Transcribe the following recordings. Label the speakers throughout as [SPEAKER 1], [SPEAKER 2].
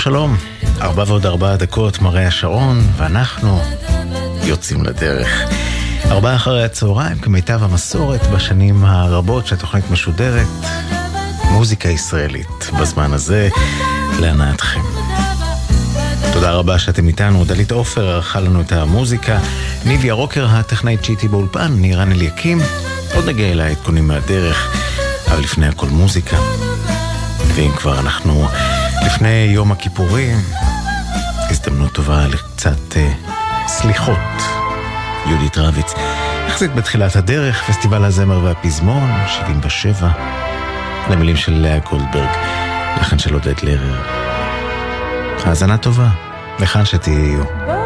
[SPEAKER 1] שלום ארבע ועוד ארבע דקות מראה השעון, ואנחנו יוצאים לדרך. ארבעה אחרי הצהריים, כמיטב המסורת בשנים הרבות שהתוכנית משודרת, מוזיקה ישראלית בזמן הזה, להנאתכם. תודה רבה שאתם איתנו, דלית עופר ערכה לנו את המוזיקה, ניביה רוקר הטכנאית שהייתי באולפן, נירן אליקים, עוד נגיע אל העדכונים מהדרך, אבל לפני הכל מוזיקה. ואם כבר אנחנו לפני יום הכיפורים, הזדמנות טובה לקצת אה, סליחות. יהודית רביץ, יחסית בתחילת הדרך, פסטיבל הזמר והפזמון, 77, למילים של לאה גולדברג, לחן של עודד לרר. האזנה טובה, לכאן שתהיו.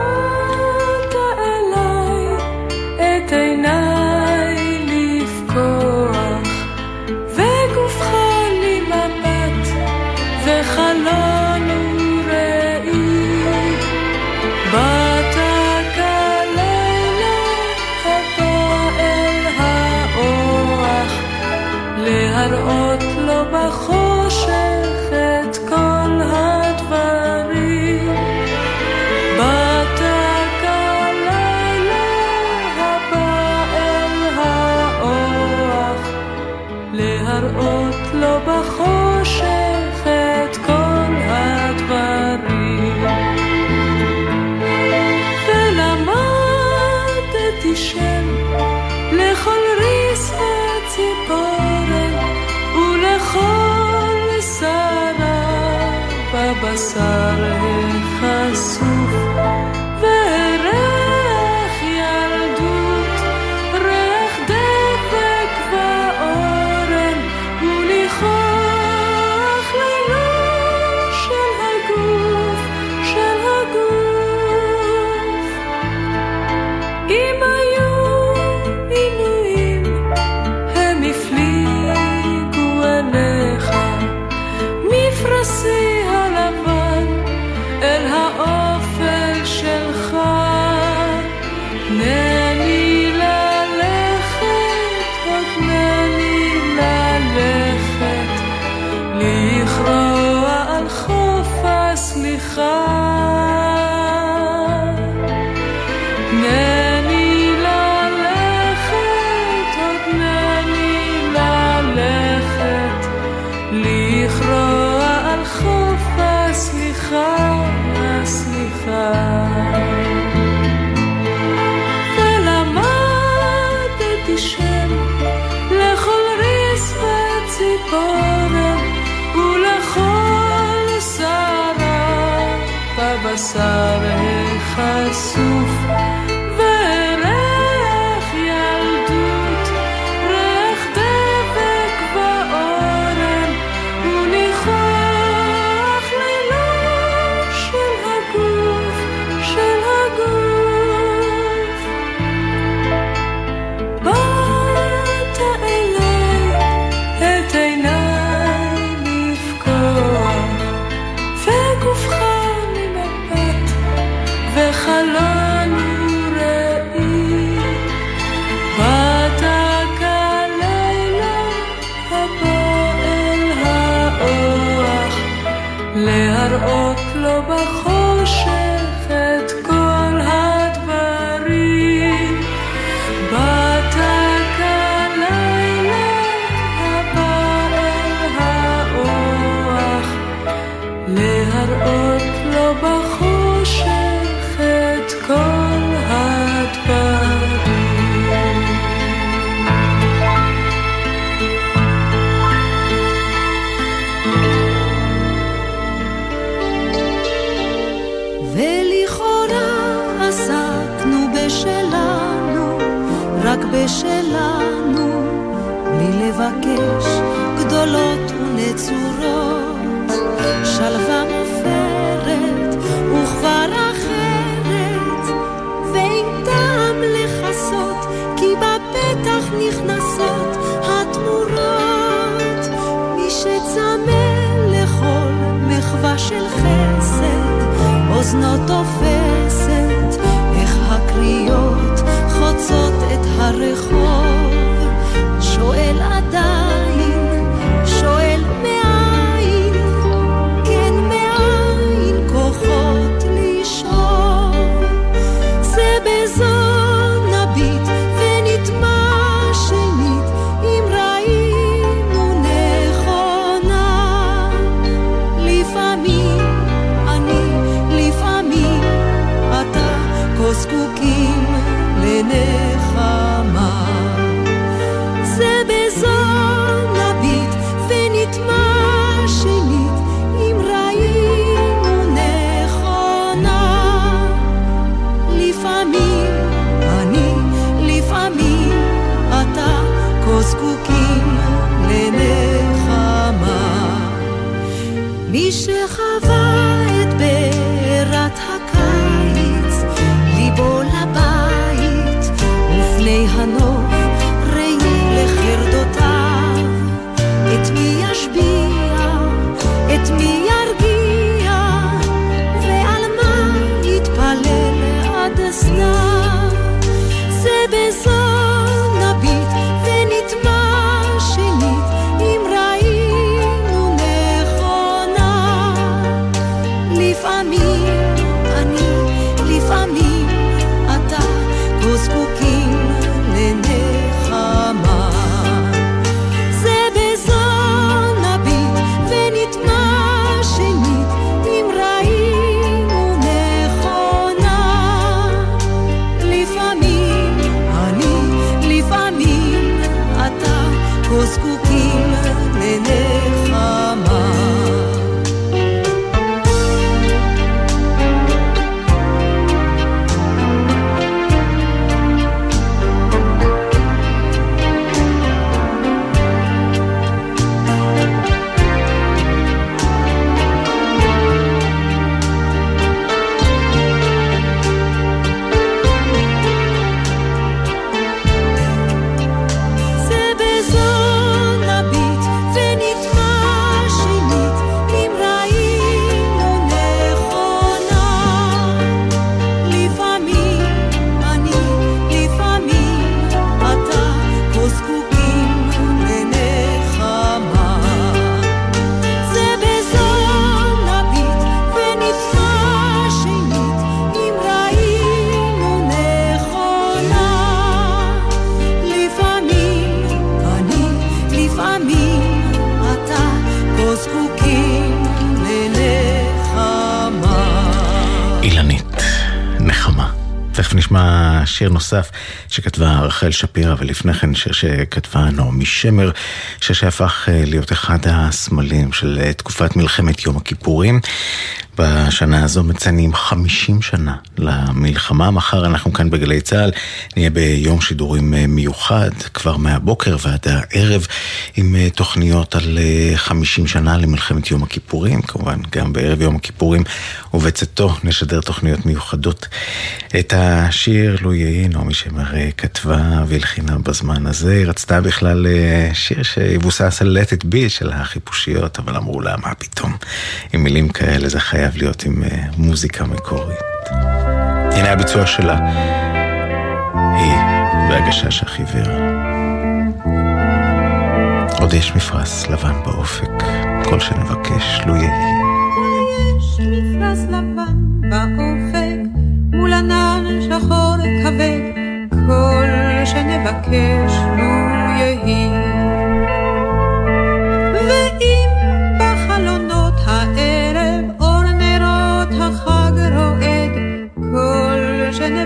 [SPEAKER 2] נכנסות התמורות, מי שצמא לכל מחווה של חסד, אוזנו תופסת, איך הקריאות חוצות את הרחוב. מי שחווה
[SPEAKER 3] שיר נוסף שכתבה רחל שפירא, ולפני כן שיר שכתבה נעמי שמר, שיר שהפך אה, להיות אחד הסמלים של אה, תקופת מלחמת יום הכיפורים. בשנה הזו מציינים 50 שנה למלחמה. מחר אנחנו כאן בגלי צה"ל נהיה ביום שידורים אה, מיוחד, כבר מהבוקר ועד הערב, עם אה, תוכניות על 50 אה, שנה למלחמת יום הכיפורים. כמובן, גם בערב יום הכיפורים ובצאתו נשדר תוכניות מיוחדות. את השיר לו יהי נעמי שמר כתבה והלחינה בזמן הזה. היא רצתה בכלל שיר שיבוסס על let it be של החיפושיות, אבל אמרו לה, מה פתאום, עם מילים כאלה זה חייב. חייב להיות עם uh, מוזיקה מקורית. הנה הביצוע שלה, היא והגשש החיוור. עוד יש מפרש לבן באופק, כל שנבקש לו יהי.
[SPEAKER 4] יש מפרש לבן באופק, מול ענן שחור כבד, כל שנבקש לו יהי.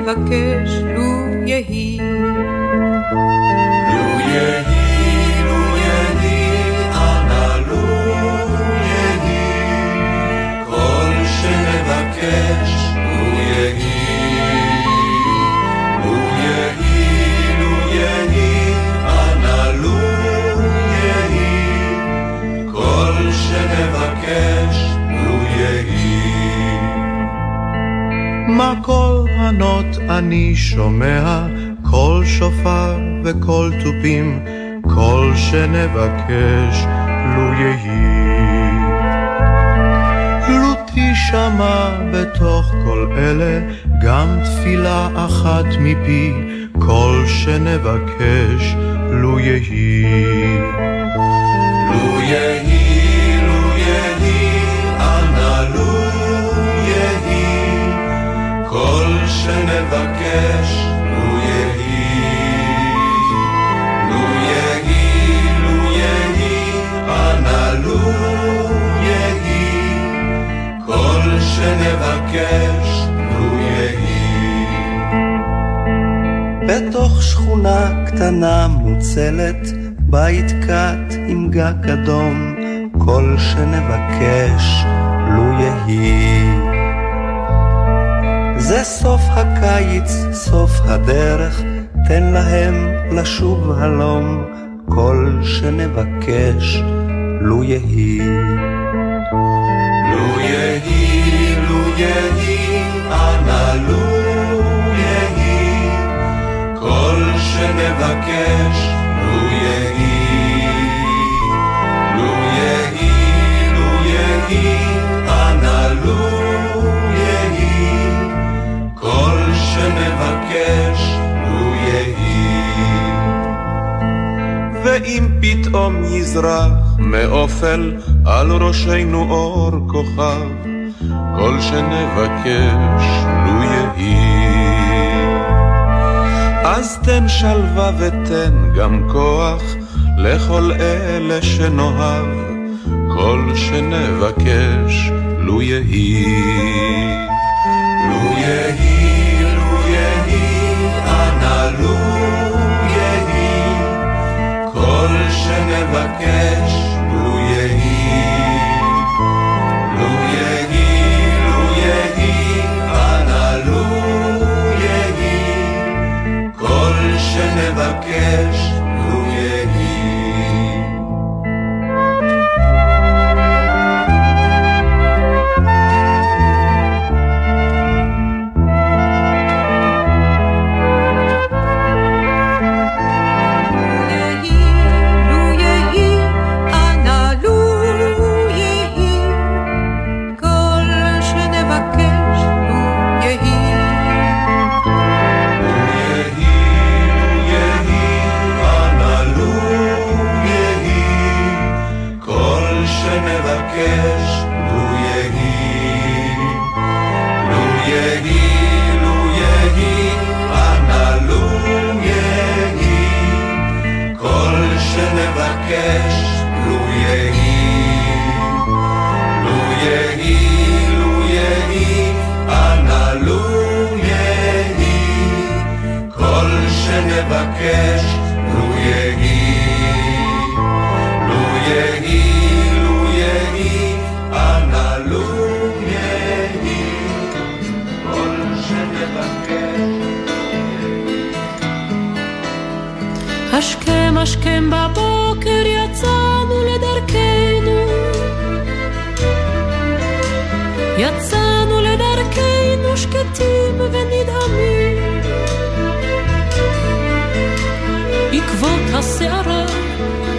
[SPEAKER 4] מבקש לו יהי.
[SPEAKER 5] לו יהי, מקום ענות אני שומע קול שופר וקול תופים, כל שנבקש לו יהי. לו תשמע בתוך כל אלה גם תפילה אחת מפי, כל שנבקש לו יהי. שנבקש, לו יהי. בתוך שכונה קטנה מוצלת, בית קט עם גג אדום, כל שנבקש, לו יהי. זה סוף הקיץ, סוף הדרך, תן להם לשוב הלום, כל שנבקש, לו יהי. יהי, לו יהי, יהי, כל שנבקש, לו יהי. לו יהי, לו יהי, אנא לו שנבקש, לו יהי. ואם פתאום יזרח מאופל על ראשנו אור כוכב, כל שנבקש, לו יהי. אז תן שלווה ותן גם כוח לכל אלה שנאהב, כל שנבקש, לו יהי. לו יהי יהי, אנא לו יהי, כל שנבקש לו
[SPEAKER 1] עקבות הסערה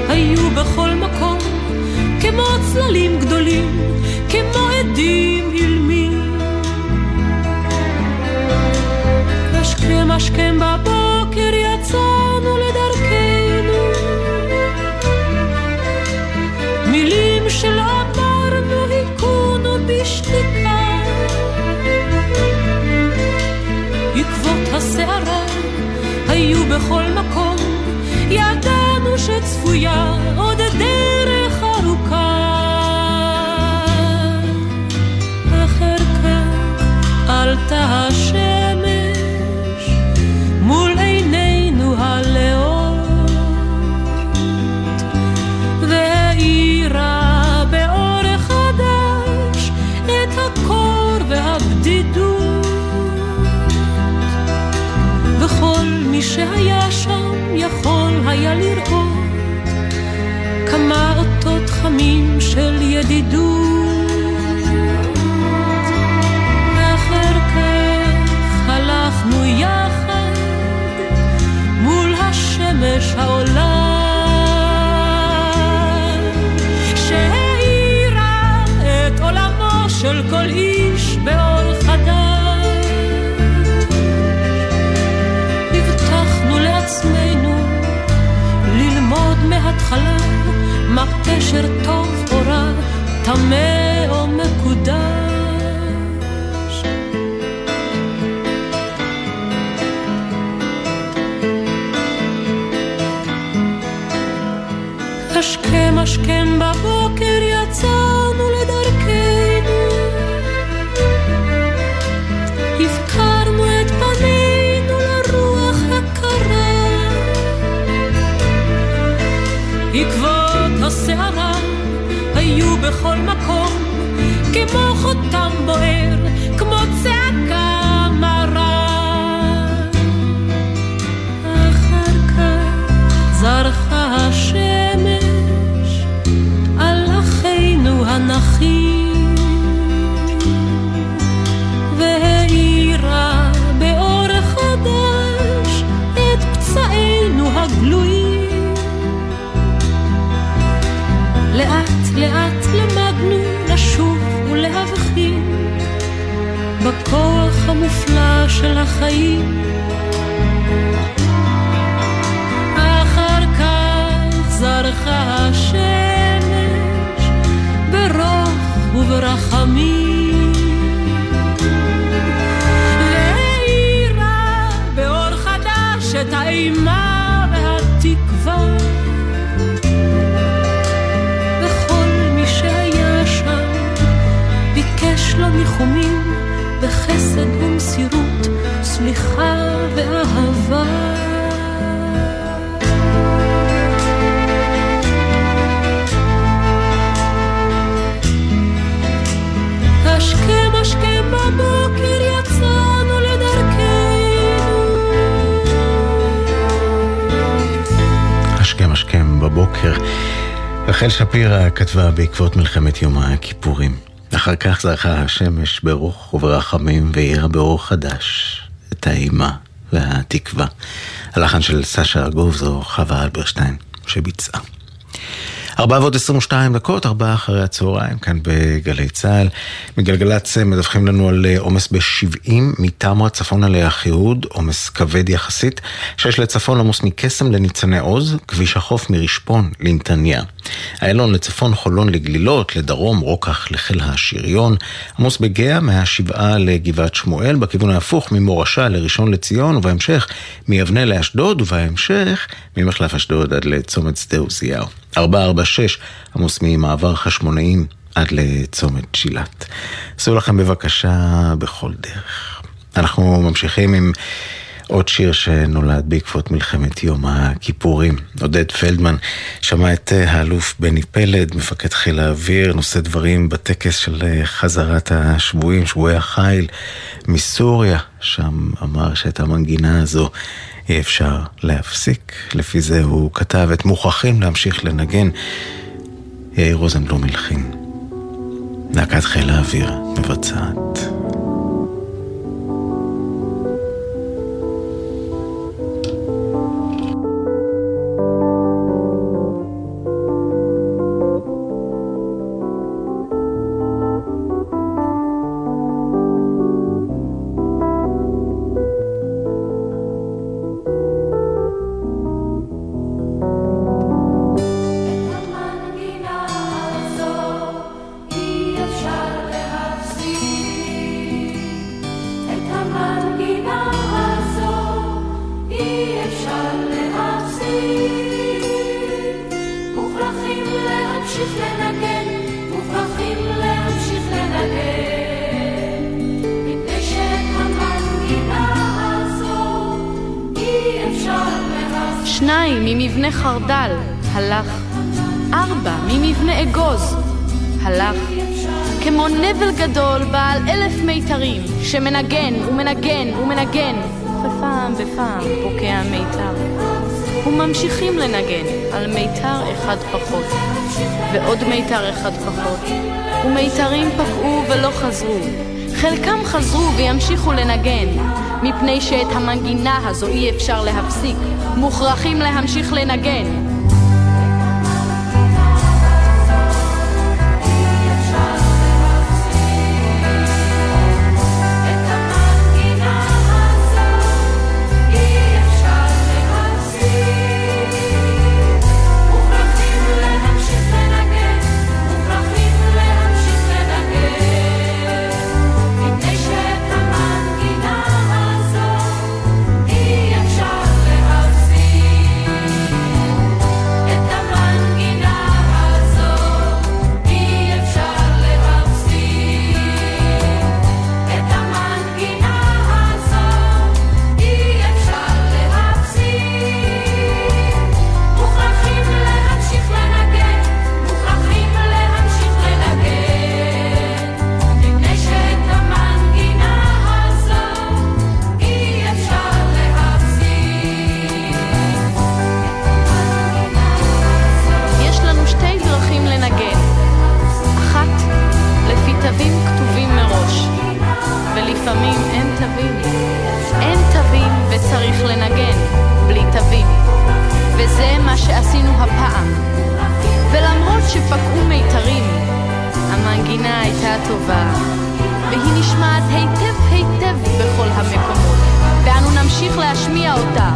[SPEAKER 1] היו בכל מקום כמו צללים גדולים, כמו עדים אילמים השכם השכם בבוקר של ידידות. ואחר כך הלכנו יחד מול השמש העולה מה פשר טוב man כמו חותם בוער, כמו צעקה מרה. אחר כך זרחה השמש על אחינו הנחים והאירה באור חדש את פצעינו הגלויים. לאט לאט למדנו לשוב ולהבחין בכוח המופלא של החיים. אחר כך זרחה השמש ברוך וברחמים. את האימה והתקווה ניחומים בחסד ומסירות, סליחה ואהבה. השכם השכם בבוקר יצאנו לדרכנו
[SPEAKER 3] השכם השכם בבוקר. רחל שפירא כתבה בעקבות מלחמת יום הכיפורים. אחר כך זרחה השמש ברוך וברחמים והאירה באור חדש את האימה והתקווה. הלחן של סשה ארגוב זו חווה אלברשטיין שביצעה. ארבע ועוד עשרים ושתיים דקות, ארבעה אחרי הצהריים, כאן בגלי צה"ל. מגלגלצ מדווחים לנו על אה, עומס ב-70 מתמרה צפונה לאחיהוד, עומס כבד יחסית. שש לצפון עמוס מקסם לניצני עוז, כביש החוף מרשפון לנתניה. איילון לצפון חולון לגלילות, לדרום רוקח לחיל השריון. עמוס בגאה מהשבעה לגבעת שמואל, בכיוון ההפוך ממורשה לראשון לציון, ובהמשך מיבנה לאשדוד, ובהמשך ממחלף אשדוד עד לצומת שדה עוזיהו. 446 עמוס ממעבר חשמונאים עד לצומת שילת. עשו לכם בבקשה בכל דרך. אנחנו ממשיכים עם עוד שיר שנולד בעקבות מלחמת יום הכיפורים. עודד פלדמן שמע את האלוף בני פלד, מפקד חיל האוויר, נושא דברים בטקס של חזרת השבויים, שבויי החיל מסוריה, שם אמר שאת המנגינה הזו אי אפשר להפסיק. לפי זה הוא כתב את מוכרחים להמשיך לנגן. יאיר רוזנבלום הלחין. להקת חיל האוויר מבצעת.
[SPEAKER 6] חרדל, הלך. ארבע ממבנה אגוז, הלך. כמו נבל גדול בעל אלף מיתרים, שמנגן ומנגן ומנגן, ופעם בפעם פוקע מיתר. וממשיכים לנגן על מיתר אחד פחות, ועוד מיתר אחד פחות, ומיתרים פקעו ולא חזרו. חלקם חזרו וימשיכו לנגן, מפני שאת המנגינה הזו אי אפשר להפסיק, מוכרחים להמשיך לנגן. להשמיע אותה.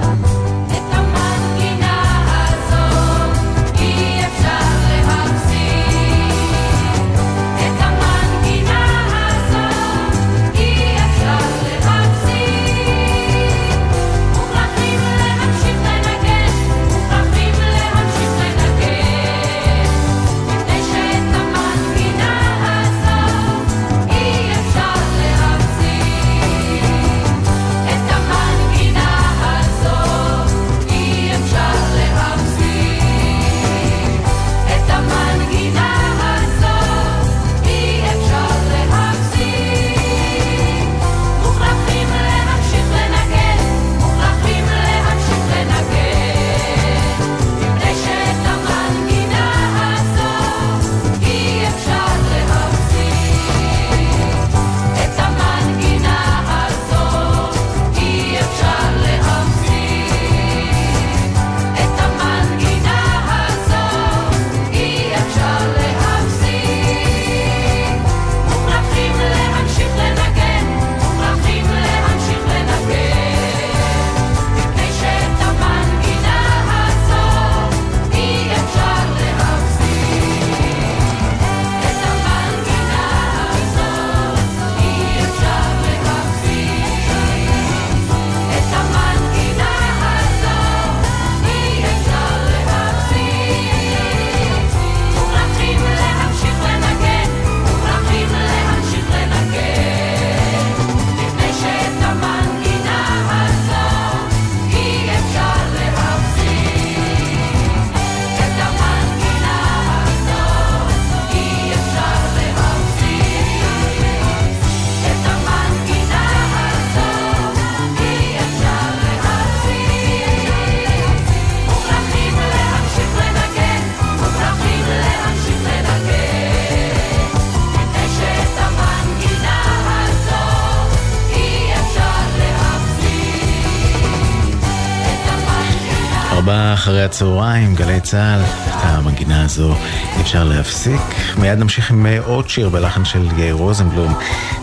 [SPEAKER 3] אחרי הצהריים, גלי צה"ל, את המנגינה הזו אי אפשר להפסיק. מיד נמשיך עם אה, עוד שיר בלחן של יאיר רוזנבלום,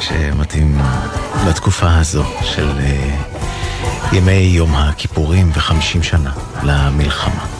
[SPEAKER 3] שמתאים לתקופה הזו של אה, ימי יום הכיפורים וחמישים שנה למלחמה.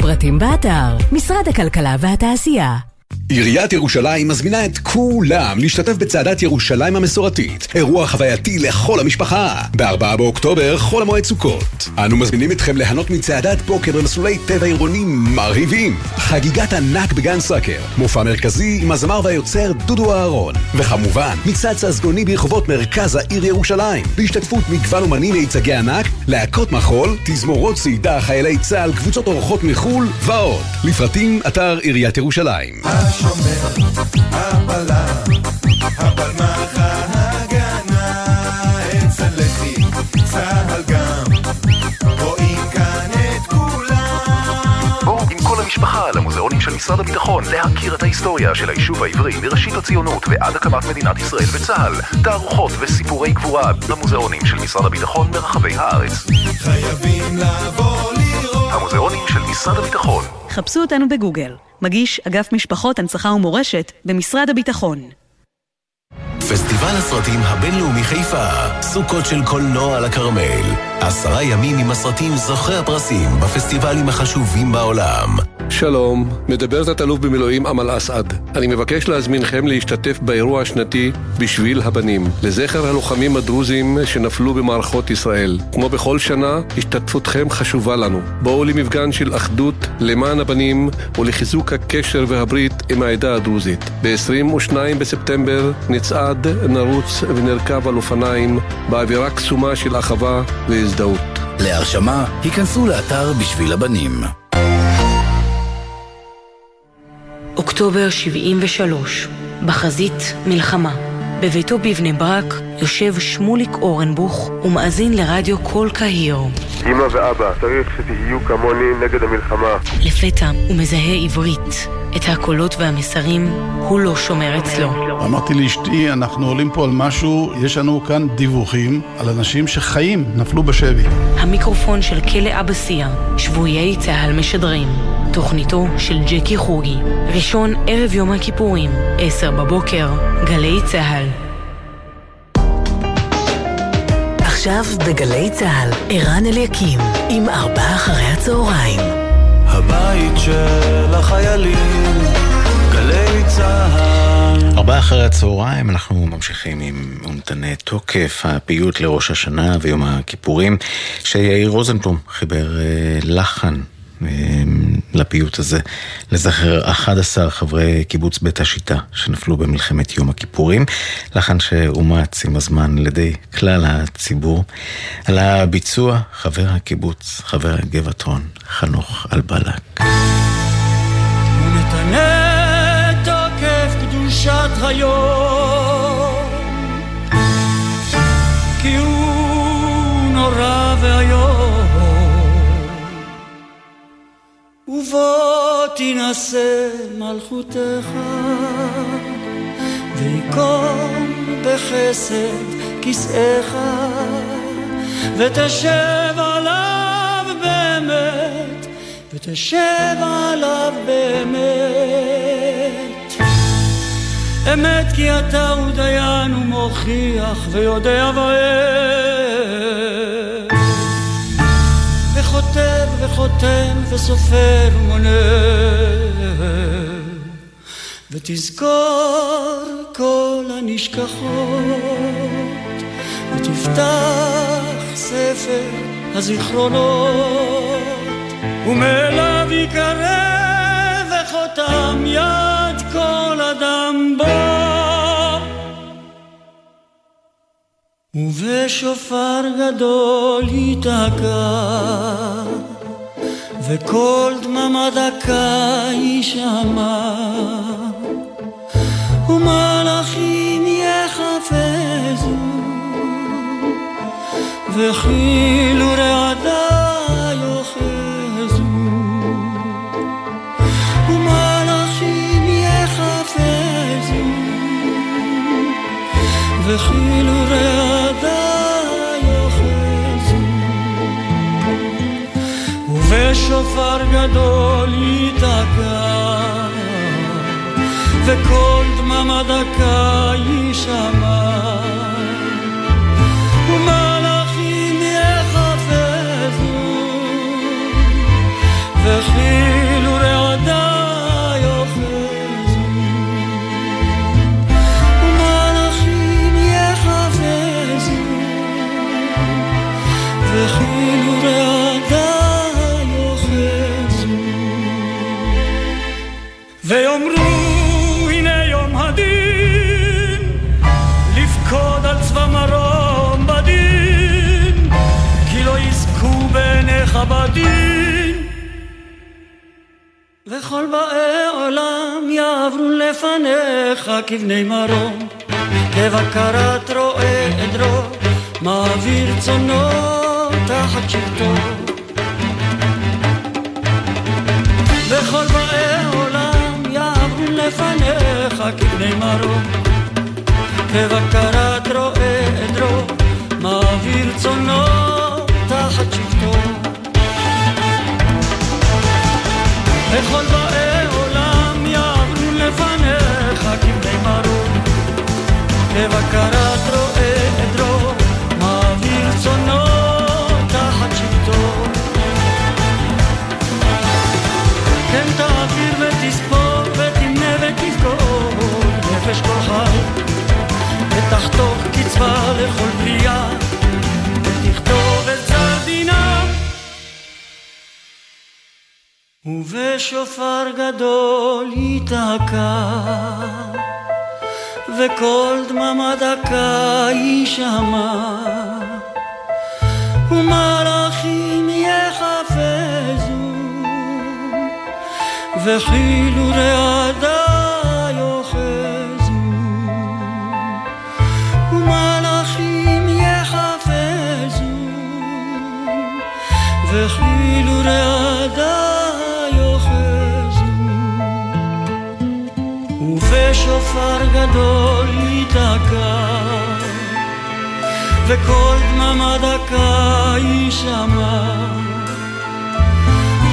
[SPEAKER 7] פרטים באתר, משרד הכלכלה והתעשייה.
[SPEAKER 8] עיריית ירושלים מזמינה את כולם להשתתף בצעדת ירושלים המסורתית, אירוע חווייתי לכל המשפחה. ב-4 באוקטובר, חול המועד סוכות. אנו מזמינים אתכם ליהנות מצעדת בוקר במסלולי טבע עירוניים מרהיבים. חגיגת ענק בגן סאקר, מופע מרכזי עם הזמר והיוצר דודו אהרון. וכמובן, מצעד ססגוני ברחובות מרכז העיר ירושלים, בהשתתפות מגוון אומנים מיצגי ענק, להקות מחול, תזמורות צעידה, חיילי צה"ל, קבוצות אורחות מחו"ל ועוד. לפרטים, אתר עיריית ירושלים.
[SPEAKER 9] השומר, הבלם, הבלמח ההגנה, אצל לחי, צהל גם, רואים כאן את כולם.
[SPEAKER 10] בואו עם כל המשפחה למוזיאונים של משרד הביטחון להכיר את ההיסטוריה של היישוב העברי מראשית הציונות ועד הקמת מדינת ישראל וצה"ל. תערוכות וסיפורי גבורה במוזיאונים של משרד הביטחון ברחבי הארץ.
[SPEAKER 9] חייבים לבוא לראות.
[SPEAKER 10] המוזיאונים של משרד הביטחון.
[SPEAKER 11] חפשו אותנו בגוגל. מגיש אגף משפחות, הנצחה ומורשת במשרד הביטחון.
[SPEAKER 12] פסטיבל הסרטים הבינלאומי חיפה, סוכות של קולנוע על הכרמל. עשרה ימים עם הסרטים זוכי הפרסים בפסטיבלים החשובים בעולם.
[SPEAKER 13] שלום, מדבר תת-אלוף במילואים אמל אסעד. אני מבקש להזמינכם להשתתף באירוע השנתי בשביל הבנים, לזכר הלוחמים הדרוזים שנפלו במערכות ישראל. כמו בכל שנה, השתתפותכם חשובה לנו. בואו למפגן של אחדות למען הבנים ולחיזוק הקשר והברית עם העדה הדרוזית. ב-22 בספטמבר נצעד, נרוץ ונרכב על אופניים באווירה קסומה של אחווה והזדהות.
[SPEAKER 12] להרשמה, היכנסו לאתר בשביל הבנים.
[SPEAKER 14] אוקטובר 73, בחזית מלחמה. בביתו בבני ברק יושב שמוליק אורנבוך ומאזין לרדיו קול קהיר.
[SPEAKER 15] אמא ואבא, צריך שתהיו כמוני נגד המלחמה.
[SPEAKER 14] לפתע הוא מזהה עברית. את הקולות והמסרים הוא לא שומר אצלו.
[SPEAKER 16] אמרתי לאשתי, אנחנו עולים פה על משהו, יש לנו כאן דיווחים על אנשים שחיים, נפלו בשבי.
[SPEAKER 14] המיקרופון של כלא אבסיה, שבויי צה"ל משדרים. תוכניתו של ג'קי חוגי. ראשון ערב יום הכיפורים, עשר בבוקר, גלי צה"ל.
[SPEAKER 7] עכשיו בגלי צה"ל, ערן אליקים, עם ארבעה אחרי הצהריים.
[SPEAKER 5] הבית של החיילים, גלי צה"ל.
[SPEAKER 3] ארבעה אחרי הצהריים אנחנו ממשיכים עם אומדני תוקף, הפיוט לראש השנה ויום הכיפורים, שיאיר רוזנבלום חיבר אה, לחן אה, לפיוט הזה, לזכר 11 חברי קיבוץ בית השיטה שנפלו במלחמת יום הכיפורים, לחן שאומץ עם הזמן על ידי כלל הציבור. על הביצוע חבר הקיבוץ, חבר גבעתרון, חנוך אלבלק.
[SPEAKER 17] ונתנה תוקף מלכותך ויקום בחסד כסאך ותשב ותשב עליו באמת. אמת כי אתה הוא דיין ומוכיח ויודע ואל וכותב וחותם וסופר ומונה. ותזכור כל הנשכחות ותפתח ספר הזיכרונות ומאליו יקרב וחותם יד כל אדם בו. ובשופר גדול ייתקע, וקול דממה דקה יישמע, ומלאכים יחפזו, וכי ובשופר גדול ייתקע, וקול דממה דקה יישמע. בדין וכל באי עולם יעברו לפניך כבני מרום. כבקרת רועה עדרו מעביר צונו תחת שבטו וכל באי עולם יעברו לפניך כבני מרום. כבקרת רועה עדרו מעביר צונו תחת שבטו וכל באי עולם יעברו לפניך כבני מרום. כבקרת רועה עדרו מעביר צונו תחת שבטו. כן תעביר ותספור ותמנה ותבכור נפש כל חי ותחתוך קצבה לכל בריאה ובשופר גדול ייתקע וקול דממה דקה יישמע. ומלאכים יחפזו וכאילו רעדה יאחזו. ומלאכים יחפזו וכאילו ובשופר גדול ייתקע וקול דממה דקה יישמע.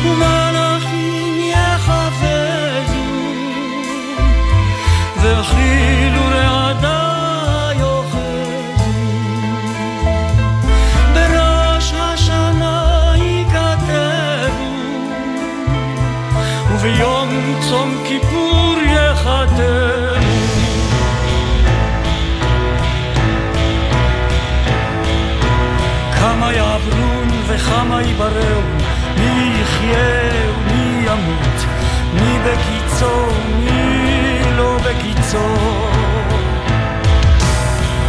[SPEAKER 17] ומלאכים יחפזו וכאילו רעדה וכמה יבראו, מי יחיה ומי ימות, מי בקיצו ומי לא בקיצו.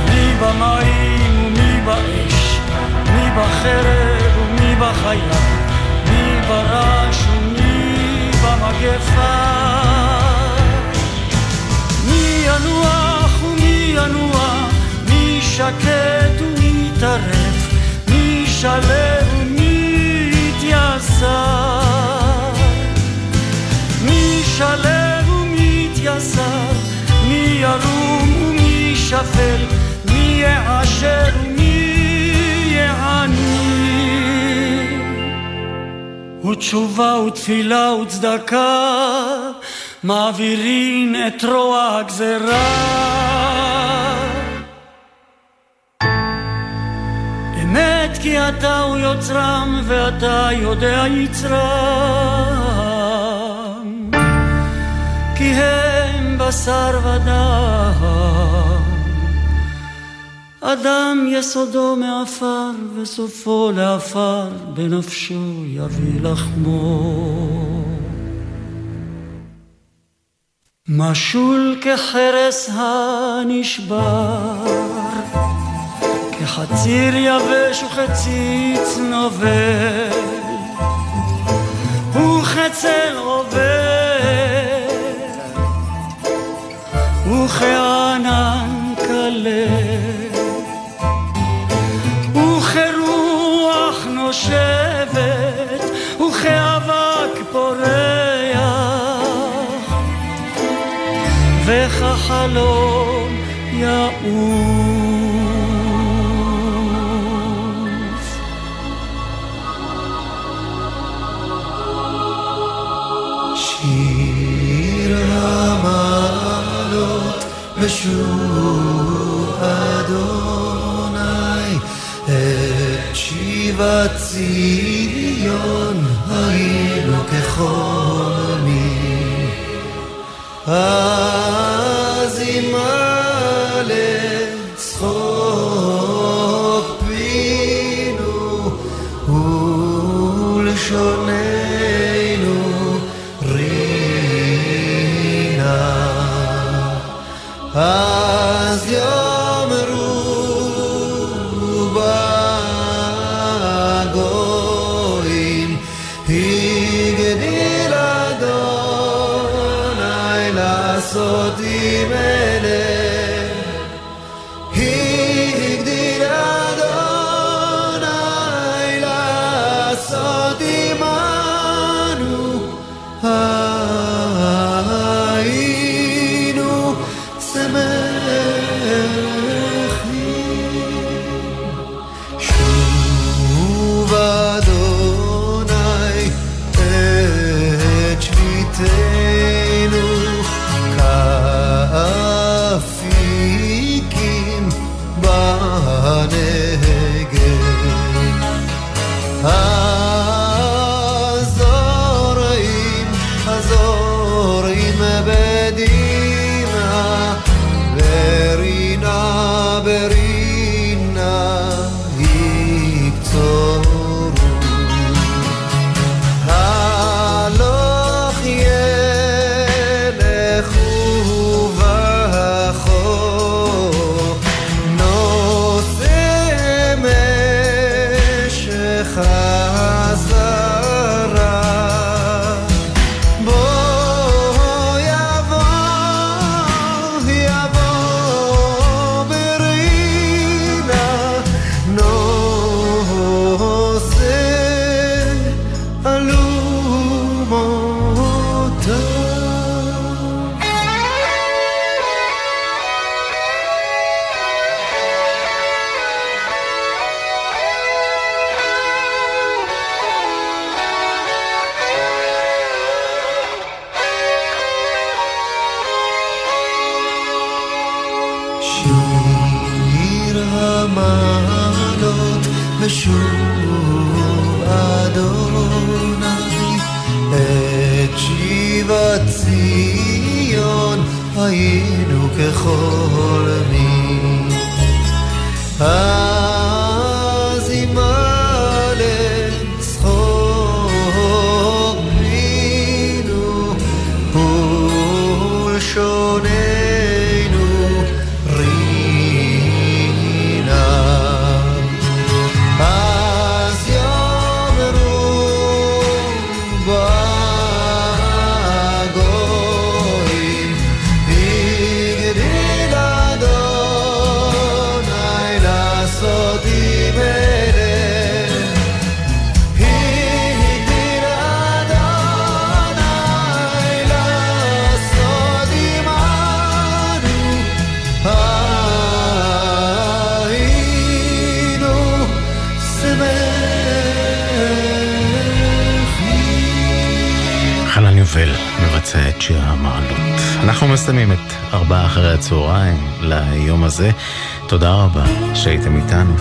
[SPEAKER 17] מי במים ומי באש, מי בחרב ומי בחיה, מי ברש ומי במגפה. מי ינוח ומי ינוע, מי שקט ומי טרף, מי שלב שפל, מי יעשר ומי יעני. ותשובה ותפילה וצדקה מעבירין את רוע הגזרה. אמת כי אתה הוא יוצרם ואתה יודע יצרם כי הם בשר ודם אדם יסודו מעפר וסופו לעפר בנפשו יביא לחמו משול כחרס הנשבר כחציר יבש וכציץ נובל וכצל עובר וכענן כלה נושבת וכאבק פורח וכחלום יעוף.
[SPEAKER 18] שיר המעלות בשוב שיבת ציון היינו כחולמים שיר המעלות.
[SPEAKER 3] אנחנו מסיימים את ארבעה אחרי הצהריים ליום הזה. תודה רבה שהייתם איתנו.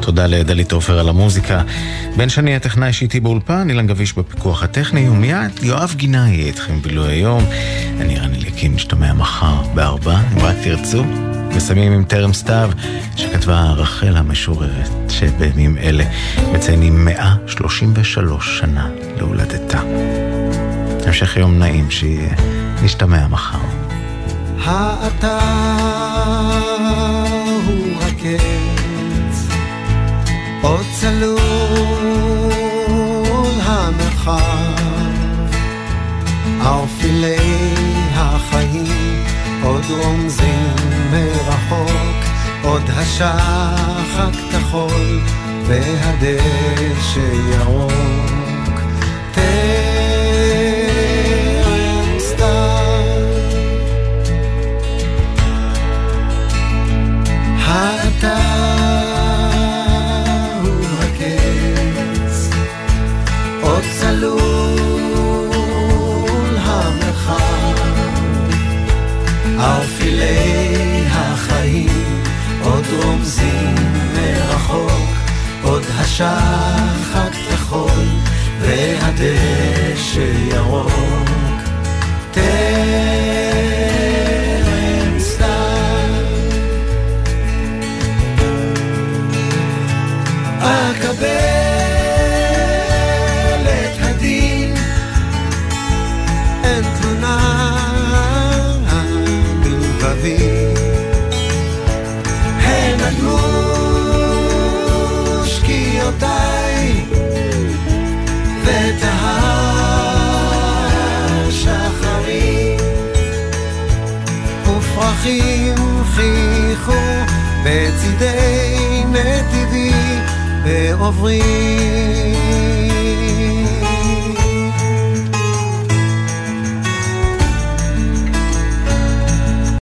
[SPEAKER 3] תודה לדלית עופר על המוזיקה. בן שני הטכנאי שאיתי באולפן, אילן גביש בפיקוח הטכני, ומיד יואב גינה יהיה איתכם בילוי היום. אני רן אליקים, משתמע מחר בארבע, אם רק תרצו. מסיימים עם טרם סתיו, שכתבה רחל המשוררת, שבימים אלה מציינים 133 שנה להולדתה. המשך יום נעים שיהיה. נשתמע מחר.
[SPEAKER 18] עוד רומזים מרחוק, עוד השחק כחול והדשא ירוק.